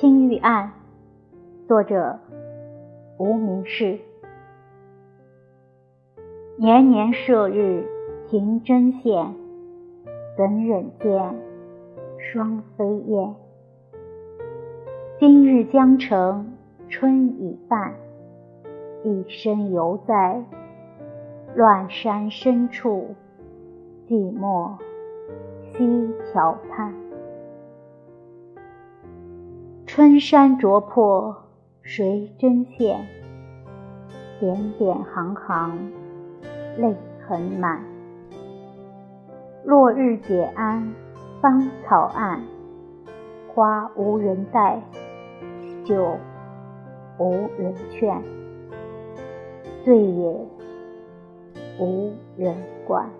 青玉案》，作者无名氏。年年射日停针线，怎忍见双飞燕？今日江城春已半，一身犹在乱山深处，寂寞溪桥畔。春山灼破谁针线？点点行行。泪痕满，落日解鞍芳草岸，花无人待，酒无人劝，醉也无人管。